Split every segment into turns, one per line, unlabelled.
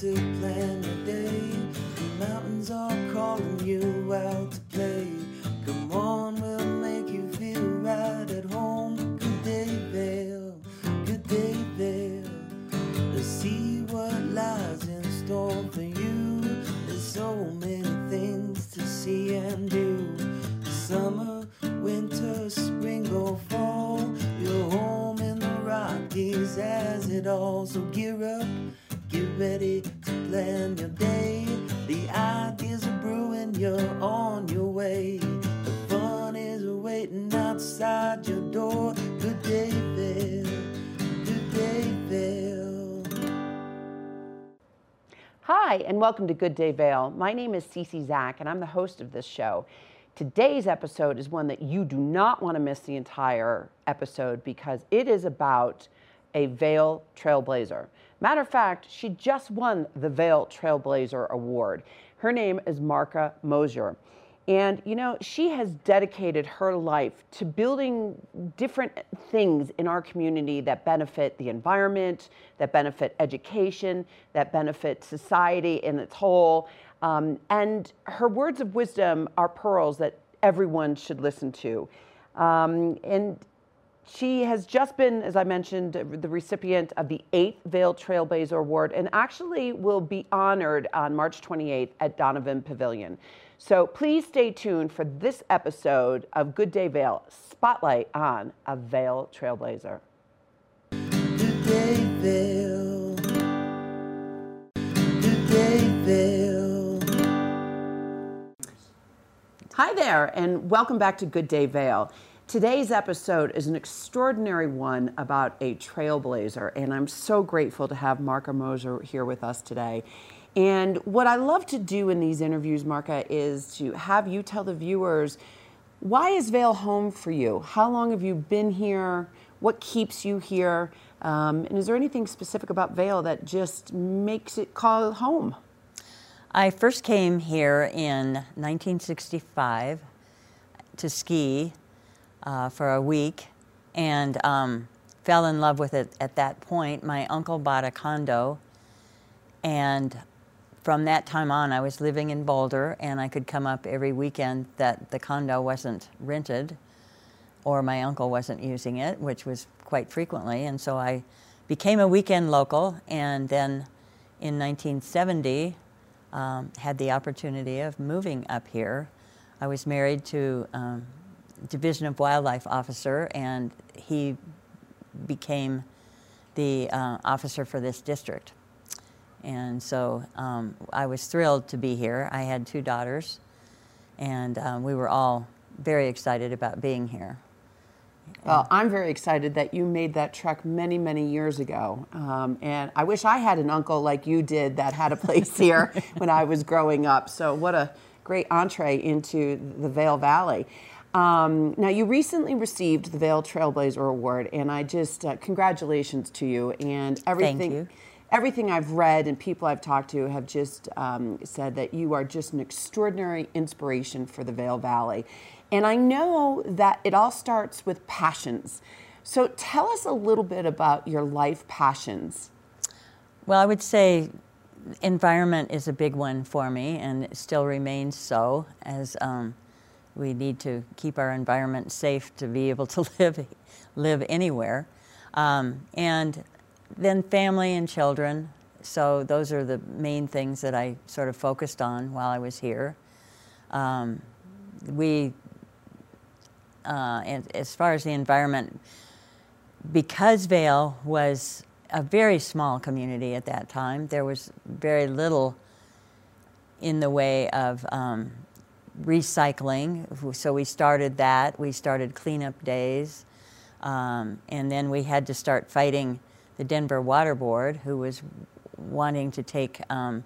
to plan
Hi, and welcome to Good Day Vail. My name is Ceci Zak, and I'm the host of this show. Today's episode is one that you do not want to miss the entire episode because it is about a Vail Trailblazer. Matter of fact, she just won the Vail Trailblazer Award. Her name is Marka Moser. And you know, she has dedicated her life to building different things in our community that benefit the environment, that benefit education, that benefit society in its whole. Um, and her words of wisdom are pearls that everyone should listen to. Um, and she has just been, as I mentioned, the recipient of the eighth Vail Trailblazer Award and actually will be honored on March 28th at Donovan Pavilion. So please stay tuned for this episode of Good Day Vail Spotlight on a Vail Trailblazer.
Good day, Vail. Good day, Vail.
Hi there, and welcome back to Good Day Vail. Today's episode is an extraordinary one about a trailblazer, and I'm so grateful to have Marka Moser here with us today. And what I love to do in these interviews, Marka, is to have you tell the viewers why is Vail home for you? How long have you been here? What keeps you here? Um, and is there anything specific about Vail that just makes it call home?
I first came here in 1965 to ski uh, for a week and um, fell in love with it at that point. My uncle bought a condo, and from that time on, I was living in Boulder, and I could come up every weekend that the condo wasn't rented or my uncle wasn't using it, which was quite frequently. And so I became a weekend local, and then in 1970, um, had the opportunity of moving up here. I was married to um, Division of Wildlife officer, and he became the uh, officer for this district. And so um, I was thrilled to be here. I had two daughters, and um, we were all very excited about being here.
Well, I'm very excited that you made that trek many, many years ago. Um, and I wish I had an uncle like you did that had a place here when I was growing up. So, what a great entree into the Vail Valley. Um, now, you recently received the Vail Trailblazer Award, and I just, uh, congratulations to you and everything.
you.
Everything I've read and people I've talked to have just um, said that you are just an extraordinary inspiration for the Vail Valley. And I know that it all starts with passions. So tell us a little bit about your life passions.
Well, I would say environment is a big one for me, and it still remains so, as um, we need to keep our environment safe to be able to live live anywhere. Um, and then family and children. So those are the main things that I sort of focused on while I was here. Um, we, uh, and as far as the environment, because Vail was a very small community at that time, there was very little in the way of um, recycling. So we started that. We started cleanup days. Um, and then we had to start fighting the Denver Water Board, who was wanting to take um,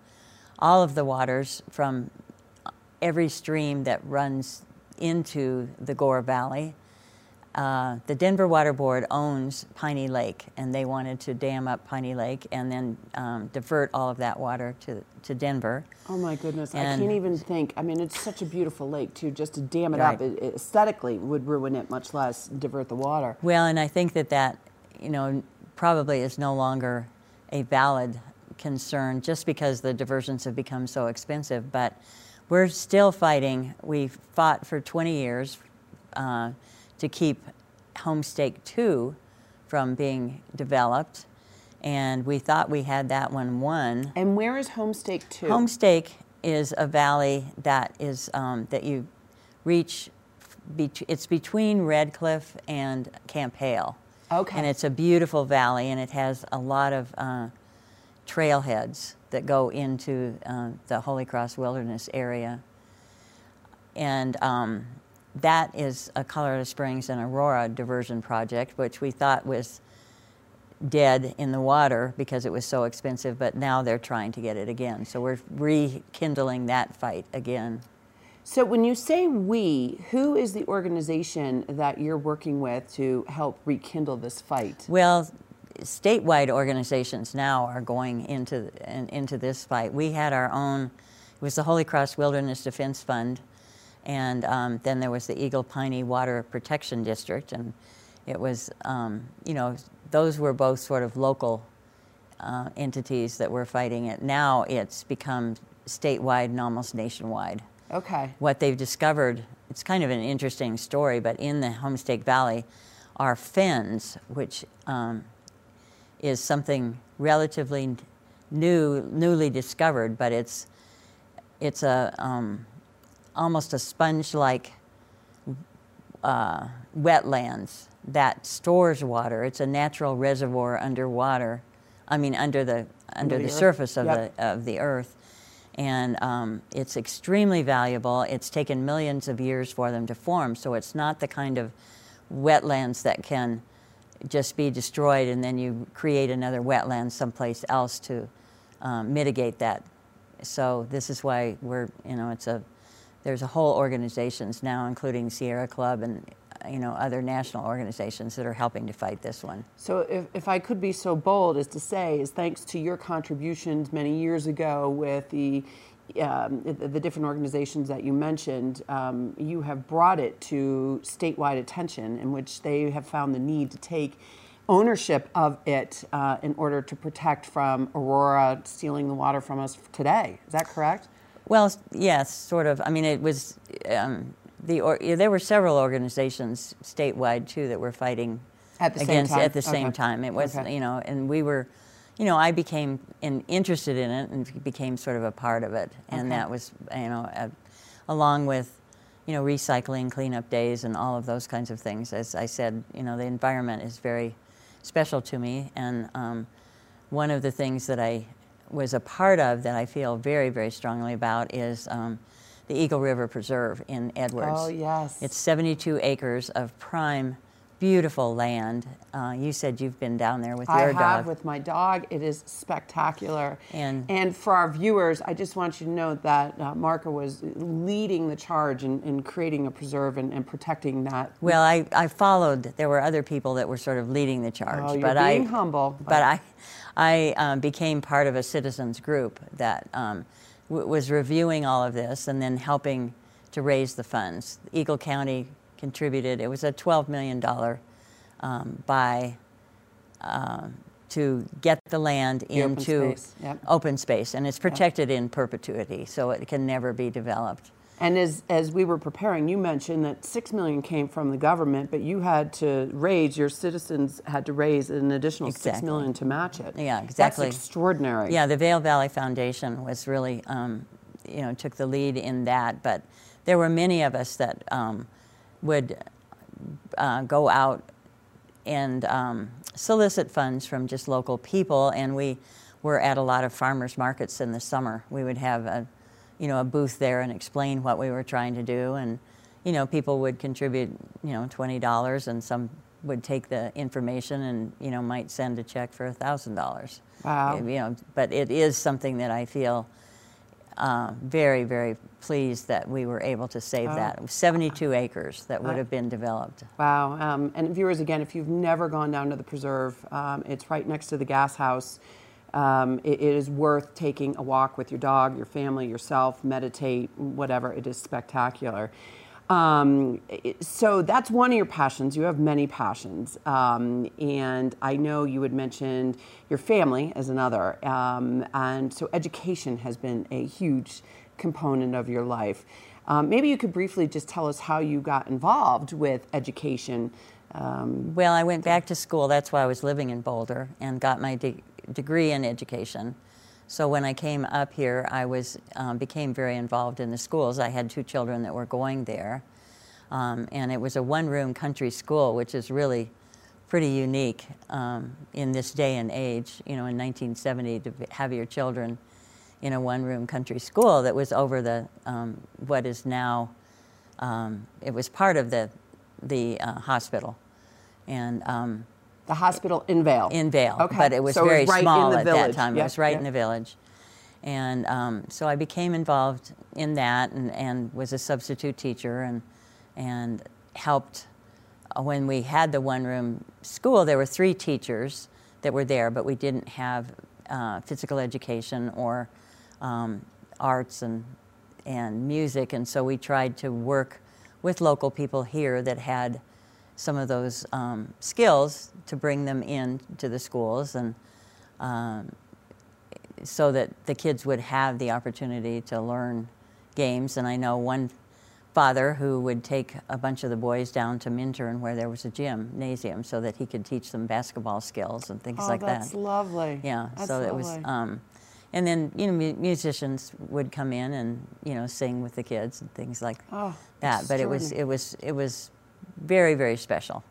all of the waters from every stream that runs into the Gore Valley. Uh, the Denver Water Board owns Piney Lake, and they wanted to dam up Piney Lake and then um, divert all of that water to, to Denver.
Oh my goodness, I can't even think. I mean, it's such a beautiful lake too. Just to dam it
Right.
up, it, it aesthetically would ruin it, much less divert the water.
Well, and I think that that, you know, probably is no longer a valid concern just because the diversions have become so expensive. But we're still fighting. We fought for 20 years uh, to keep Homestake 2 from being developed. And we thought we had that one won.
And where is Homestake 2?
Homestake is a valley that is um, that you reach. Bet- it's between Red Cliff and Camp Hale.
Okay.
And it's a beautiful valley, and it has a lot of uh, trailheads that go into uh, the Holy Cross Wilderness area. And um, that is a Colorado Springs and Aurora diversion project, which we thought was dead in the water because it was so expensive, but now they're trying to get it again. So we're rekindling that fight again.
So when you say we, who is the organization that you're working with to help rekindle this fight?
Well, statewide organizations now are going into in, into this fight. We had our own. It was the Holy Cross Wilderness Defense Fund, and um, then there was the Eagle Piney Water Protection District, and it was um, you know those were both sort of local uh, entities that were fighting it. Now it's become statewide and almost nationwide.
Okay.
What they've discovered, it's kind of an interesting story, but in the Homestake Valley are fens, which um, is something relatively new, newly discovered, but it's it's a um, almost a sponge-like uh, wetlands that stores water. It's a natural reservoir underwater. I mean, under the under,
Under
the,
the
surface of
Yep.
the of the earth, and um, it's extremely valuable. It's taken millions of years for them to form, so it's not the kind of wetlands that can just be destroyed and then you create another wetland someplace else to um, mitigate that. So this is why we're, you know, it's a, there's a whole organizations now, including Sierra Club and, you know, other national organizations that are helping to fight this one.
So if, if I could be so bold as to say, is thanks to your contributions many years ago with the um, the, the different organizations that you mentioned, um, you have brought it to statewide attention, in which they have found the need to take ownership of it uh, in order to protect from Aurora stealing the water from us today. Is that correct?
Well, yes, sort of. I mean, it was um, the or, there were several organizations statewide too that were fighting
At the same
against
time?
at the same time. It was
Okay.
you know, and we were, you know, I became in, interested in it and became sort of a part of it, and
Okay.
that was you know, a, along with. You know, recycling, cleanup days, and all of those kinds of things. As I said, you know, the environment is very special to me, and um, one of the things that I was a part of that I feel very, very strongly about is um, the Eagle River Preserve in Edwards.
Oh, yes.
It's 72 acres of prime, beautiful land. Uh, you said you've been down there with
I
your dog.
I have with my dog. It is spectacular.
And-
for our viewers, I just want you to know that uh, Marka was leading the charge in, in creating a preserve and, and protecting that.
well, I, I followed. There were other people that were sort of leading the charge,
Oh, you're
but
being
I,
humble.
But I, I um, became part of a citizens group that um, was reviewing all of this and then helping to raise the funds. Eagle County contributed. It was a $12 million um, buy um, to get the land
The open
into
space, yep.
open space, and it's protected in perpetuity, so it can never be developed.
And as, as we were preparing, you mentioned that six million came from the government, but you had to raise, your citizens had to raise an additional six
Exactly.
million to match it.
Yeah, exactly.
That's extraordinary.
Yeah, the Vail Valley Foundation was really, um, you know, took the lead in that. But there were many of us that um, would uh, go out and um, solicit funds from just local people, and we were at a lot of farmers markets in the summer. We would have a, you know, a booth there and explain what we were trying to do, and you know, people would contribute, you know, twenty dollars, and some would take the information and you know might send a check for thousand dollars.
Wow.
You know, but it is something that I feel uh, very, very pleased that we were able to save that. 72 acres that would have been developed.
Wow. Um, and viewers, again, if you've never gone down to the preserve, um, it's right next to the gas house. Um, it, it is worth taking a walk with your dog, your family, yourself, meditate, whatever. It is spectacular. Um, so that's one of your passions. You have many passions. Um, and I know you had mentioned your family as another. Um, and so education has been a huge component of your life. Um, maybe you could briefly just tell us how you got involved with education. Um,
Well, I went back to school. That's why I was living in Boulder and got my de- degree in education. So when I came up here, I was um, became very involved in the schools. I had two children that were going there, um, and it was a one-room country school, which is really pretty unique um, in this day and age. You know, in 1970, to have your children in a one-room country school that was over the um, what is now um, it was part of the the uh, hospital, and um,
the hospital in Vail.
in Vail,
Okay.
but it was
So
very
right in
small
the
at
village.
that time.
Yep,
It was right
yep.
in the village, and um, so I became involved in that, and, and was a substitute teacher, and and helped uh, when we had the one-room school. There were three teachers that were there, but we didn't have uh, physical education or um, arts and and music, and so we tried to work with local people here that had some of those um, skills to bring them in to the schools and um, so that the kids would have the opportunity to learn games. And I know one father who would take a bunch of the boys down to Minturn where there was a gymnasium so that he could teach them basketball skills and things
oh,
like
that's
that.
That's lovely.
Yeah,
That's
so it was, um, and then you know mu- musicians would come in and you know sing with the kids and things like
Oh,
that. But it was it was it was very very special.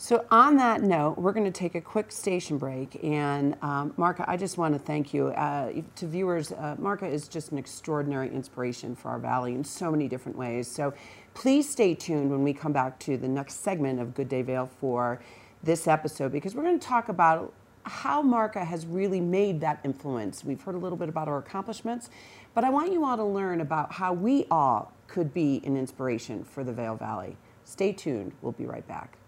So, on that note, we're going to take a quick station break. And, um, Marka, I just want to thank you. Uh, to viewers, uh, Marka is just an extraordinary inspiration for our valley in so many different ways. So, please stay tuned when we come back to the next segment of Good Day Vail for this episode because we're going to talk about how Marka has really made that influence. We've heard a little bit about our accomplishments, but I want you all to learn about how we all could be an inspiration for the Vail Valley. Stay tuned. We'll be right back.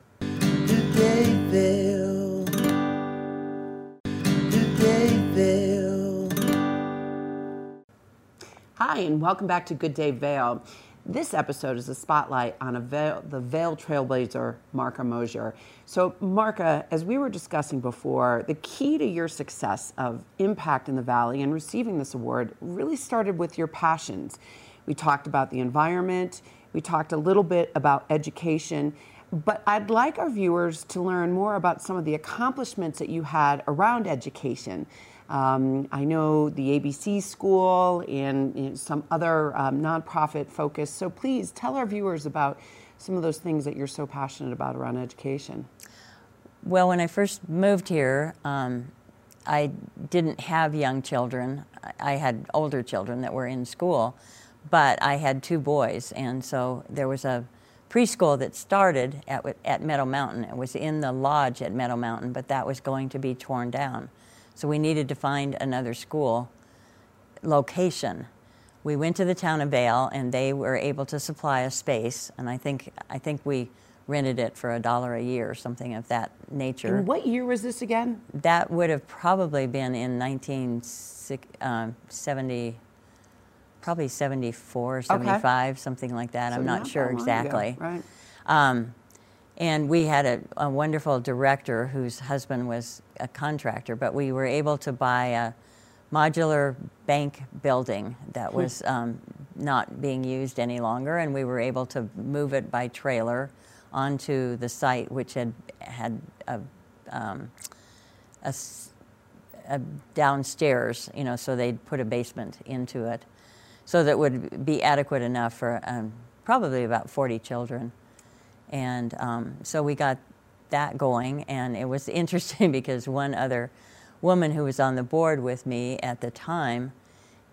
Hi, and welcome back to Good Day Vail. This episode is a spotlight on a Vail, the Vail trailblazer, Marka Moser. So, Marka, as we were discussing before, the key to your success of impact in the Valley and receiving this award really started with your passions. We talked about the environment, we talked a little bit about education, but I'd like our viewers to learn more about some of the accomplishments that you had around education. Um, I know the ABC School and you know, some other um, nonprofit focus. So please tell our viewers about some of those things that you're so passionate about around education.
Well, when I first moved here, um, I didn't have young children. I I had older children that were in school, but I had two boys, and so there was a preschool that started at, at Meadow Mountain. It was in the lodge at Meadow Mountain, but that was going to be torn down. So we needed to find another school location. We went to the town of Vail, and they were able to supply a space, and I think I think we rented it for a dollar a year or something of that nature.
And what year was this again?
That would have probably been in 1970, probably 74, 75, something like that.
So
I'm not,
not
sure
ago,
exactly.
right.
Um, and we had a, a wonderful director whose husband was a contractor, but we were able to buy a modular bank building that was um, not being used any longer, and we were able to move it by trailer onto the site, which had had a, um, a a downstairs, you know, so they'd put a basement into it, so that would be adequate enough for um, probably about 40 children. And um, so we got that going, and it was interesting because one other woman who was on the board with me at the time,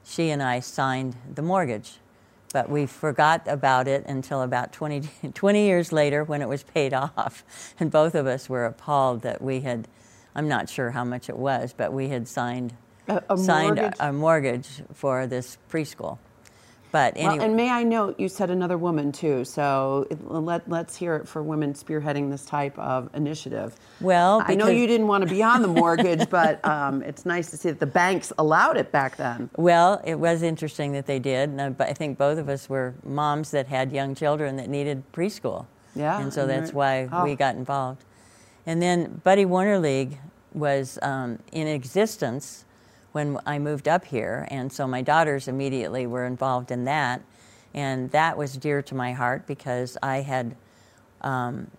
she and I signed the mortgage. But we forgot about it until about 20, 20 years later when it was paid off. And both of us were appalled that we had, I'm not sure how much it was, but we had signed,
A- a
signed
mortgage?
a mortgage for this preschool. But
Well, and may I note, you said another woman too. So it, let, let's hear it for women spearheading this type of initiative.
Well,
I know you didn't want to be on the mortgage, but um, it's nice to see that the banks allowed it back then.
Well, it was interesting that they did. And I I think both of us were moms that had young children that needed preschool.
Yeah,
And so
and
that's why we
oh.
got involved. And then Buddy Werner League was um, in existence when I moved up here. And so my daughters immediately were involved in that. And that was dear to my heart because I had um,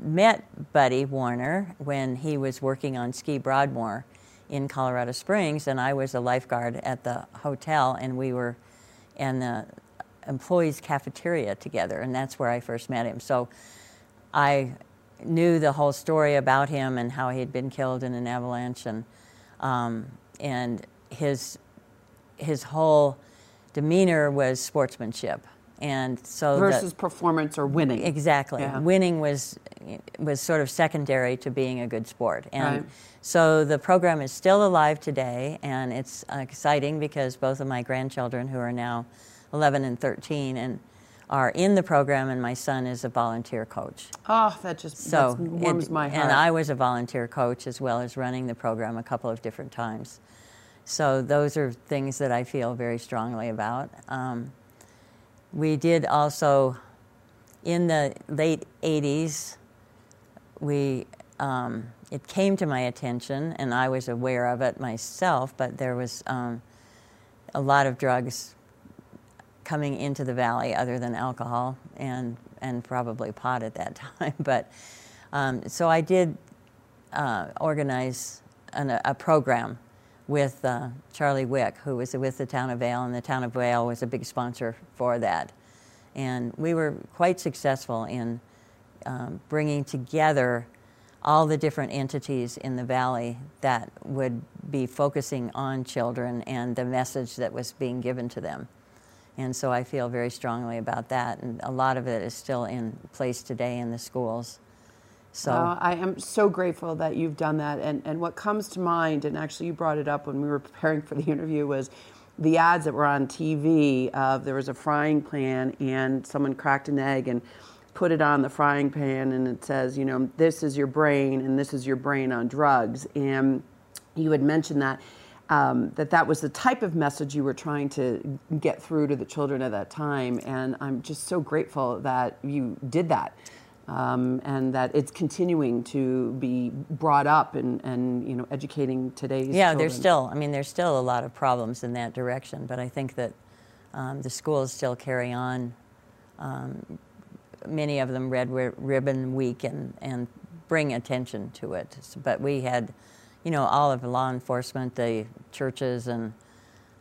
met Buddy Werner when he was working on Ski Broadmoor in Colorado Springs, and I was a lifeguard at the hotel, and we were in the employees' cafeteria together, and that's where I first met him. So I knew the whole story about him and how he had been killed in an avalanche, and um, and his his whole demeanor was sportsmanship, and so the-
Versus performance or winning.
Exactly.
Yeah.
Winning was was sort of secondary to being a good sport, and
Right.
so the program is still alive today, and it's exciting because both of my grandchildren, who are now 11 and 13, and are in the program, and my son is a volunteer coach.
Oh, that just
So
that warms
it-
my heart.
And I was a volunteer coach as well as running the program a couple of different times. So those are things that I feel very strongly about. Um, we did also, in the late 80s, we um, it came to my attention, and I was aware of it myself, but there was um, a lot of drugs coming into the valley other than alcohol and, and probably pot at that time. But um, so I did uh, organize an, a program with uh, Charlie Wick, who was with the town of Vail, and the town of Vail was a big sponsor for that. And we were quite successful in um, bringing together all the different entities in the valley that would be focusing on children and the message that was being given to them. And so I feel very strongly about that. And a lot of it is still in place today in the schools. So,
Uh, I am so grateful that you've done that. And, and what comes to mind, and actually you brought it up when we were preparing for the interview, was the ads that were on TV. Of there was a frying pan, and someone cracked an egg and put it on the frying pan, and it says, you know, this is your brain, and this is your brain on drugs. And you had mentioned that. Um, that that was the type of message you were trying to get through to the children at that time, and I'm just so grateful that you did that um, and that it's continuing to be brought up and, and you know educating today's
yeah,
children.
there's still, I mean, there's still a lot of problems in that direction, but I think that um, the schools still carry on. Um, many of them Red Ribbon Week and, and bring attention to it. But we had, you know, all of law enforcement, the churches and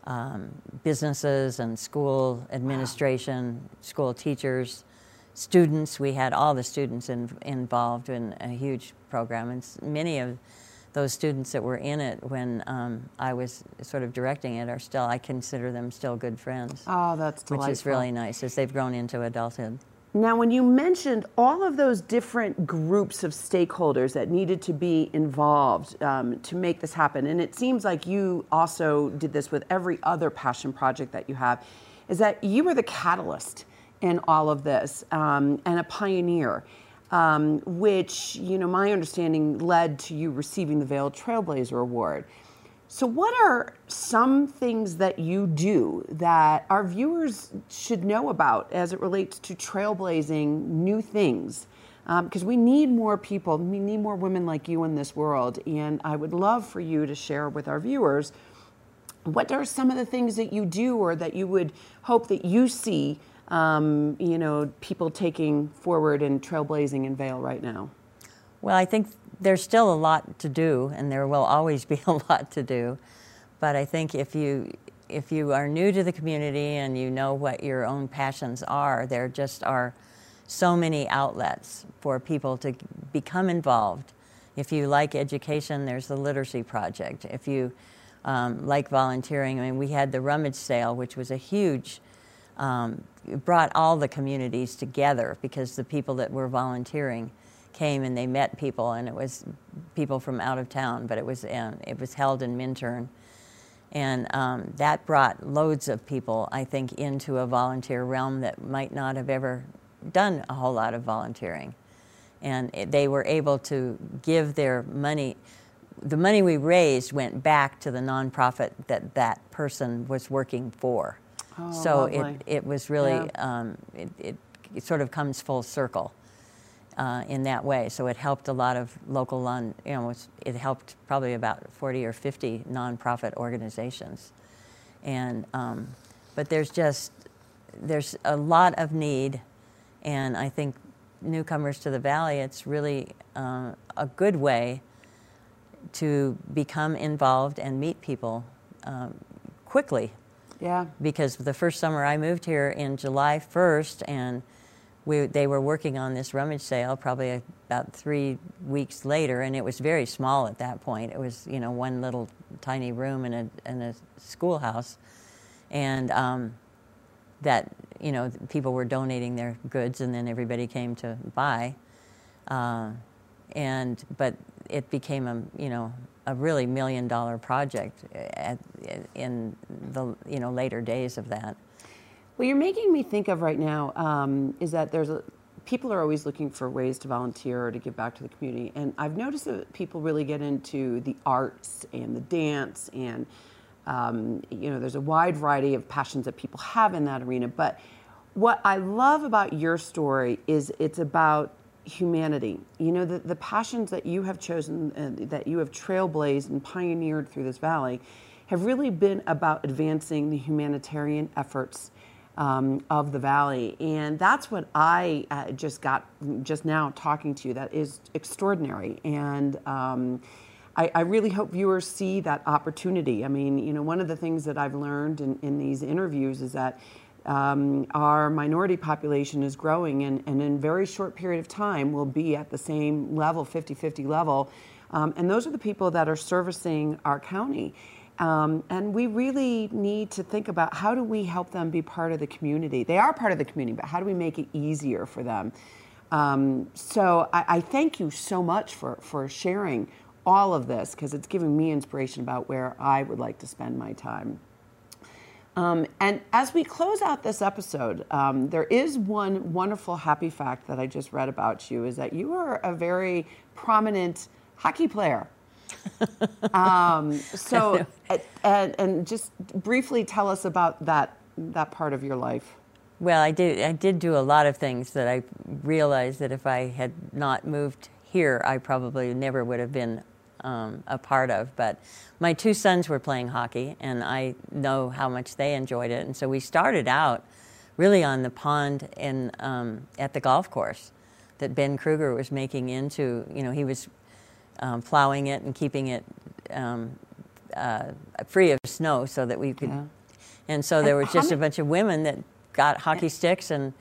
um, businesses and school administration, school teachers, students. We had all the students in, involved in a huge program, and many of those students that were in it when um, I was sort of directing it are still. I consider them still good friends,
Oh, that's
which is really nice as they've grown into adulthood.
Now, when you mentioned all of those different groups of stakeholders that needed to be involved um, to make this happen, and it seems like you also did this with every other passion project that you have, is that you were the catalyst in all of this um, and a pioneer, um, which, you know, my understanding led to you receiving the Veiled Trailblazer Award. So, what are some things that you do that our viewers should know about as it relates to trailblazing new things? Because we need more people, we need more women like you in this world. And I would love for you to share with our viewers what are some of the things that you do or that you would hope that you see, um, you know, people taking forward and trailblazing in Vail right now?
Well, I think there's still a lot to do, and there will always be a lot to do. But I think if you if you are new to the community and you know what your own passions are, there just are so many outlets for people to become involved. If you like education, there's the Literacy Project. If you um, like volunteering, I mean, we had the rummage sale, which was a huge um, brought all the communities together because the people that were volunteering came and they met people, and it was people from out of town, but it was uh, it was held in Minturn, And um, that brought loads of people, I think, into a volunteer realm that might not have ever done a whole lot of volunteering. And it, they were able to give their money. The money we raised went back to the nonprofit that that person was working for.
Oh,
so
lovely.
it, it was really,
Yeah.
um, it, it, it sort of comes full circle uh, in that way. So it helped a lot of local, non, you know, it helped probably about 40 or 50 nonprofit organizations. And, um, but there's just, there's a lot of need, and I think newcomers to the valley, it's really uh, a good way to become involved and meet people um, quickly
Yeah.
because the first summer I moved here in July 1st, and we, they were working on this rummage sale probably about three weeks later, and it was very small at that point. It was, you know, one little tiny room in a, in a schoolhouse. And um, that, you know, people were donating their goods, and then everybody came to buy. Uh, and but it became a you know a really million dollar project at, in the you know later days of that.
What you're making me think of right now um, is that there's a people are always looking for ways to volunteer or to give back to the community, and I've noticed that people really get into the arts and the dance, and um, you know, there's a wide variety of passions that people have in that arena. But what I love about your story is it's about humanity. You know, the, the passions that you have chosen, uh, that you have trailblazed and pioneered through this valley, have really been about advancing the humanitarian efforts um, of the valley, and that's what I uh, just got just now talking to you. That is extraordinary, and. Um, I, I really hope viewers see that opportunity. I mean, you know, one of the things that I've learned in, in these interviews is that um, our minority population is growing, and, and in a very short period of time, will be at the same level, 50 50 level. Um, and those are the people that are servicing our county. Um, and we really need to think about how do we help them be part of the community. They are part of the community, but how do we make it easier for them? Um, so I, I thank you so much for, for sharing all of this because it's giving me inspiration about where I would like to spend my time. Um, and as we close out this episode, um, there is one wonderful happy fact that I just read about you is that you are a very prominent hockey player. Um, so, and, and just briefly tell us about that, that part of your life.
Well, I did. I did do a lot of things that I realized that if I had not moved here, I probably never would have been um, a part of. But my two sons were playing hockey, and I know how much they enjoyed it. And so we started out really on the pond in um, at the golf course that Ben Kruger was making into. You know, he was um, plowing it and keeping it um, uh, free of snow so that we could.
Yeah.
And so there
And
was just a bunch of women that got hockey sticks and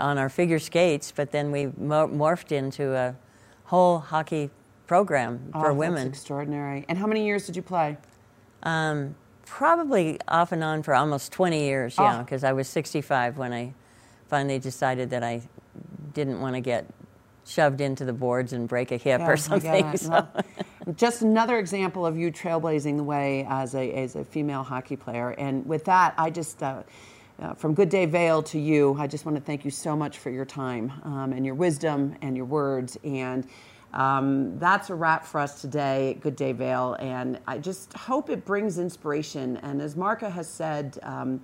on our figure skates, but then we mo- morphed into a whole hockey program
Oh,
for
that's
women.
extraordinary. And how many years did you play?
Um, probably off and on for almost 20 years, yeah,
Oh.
because I was 65 when I finally decided that I didn't want to get shoved into the boards and break a hip
Yeah,
or something.
it.
so-
Well, just another example of you trailblazing the way as a, as a female hockey player. And with that, I just, uh, uh, from Good Day Vail to you, I just want to thank you so much for your time um, and your wisdom and your words. And um, that's a wrap for us today at Good Day Vail. And I just hope it brings inspiration. And as Marka has said, um,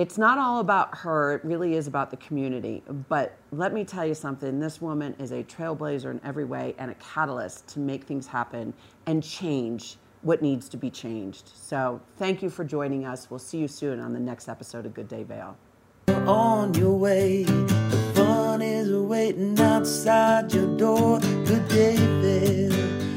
it's not all about her, it really is about the community. But let me tell you something this woman is a trailblazer in every way and a catalyst to make things happen and change what needs to be changed. So thank you for joining us. We'll see you soon on the next episode of Good Day Vail.
on your way. The fun is waiting outside your door. Good day, Vail.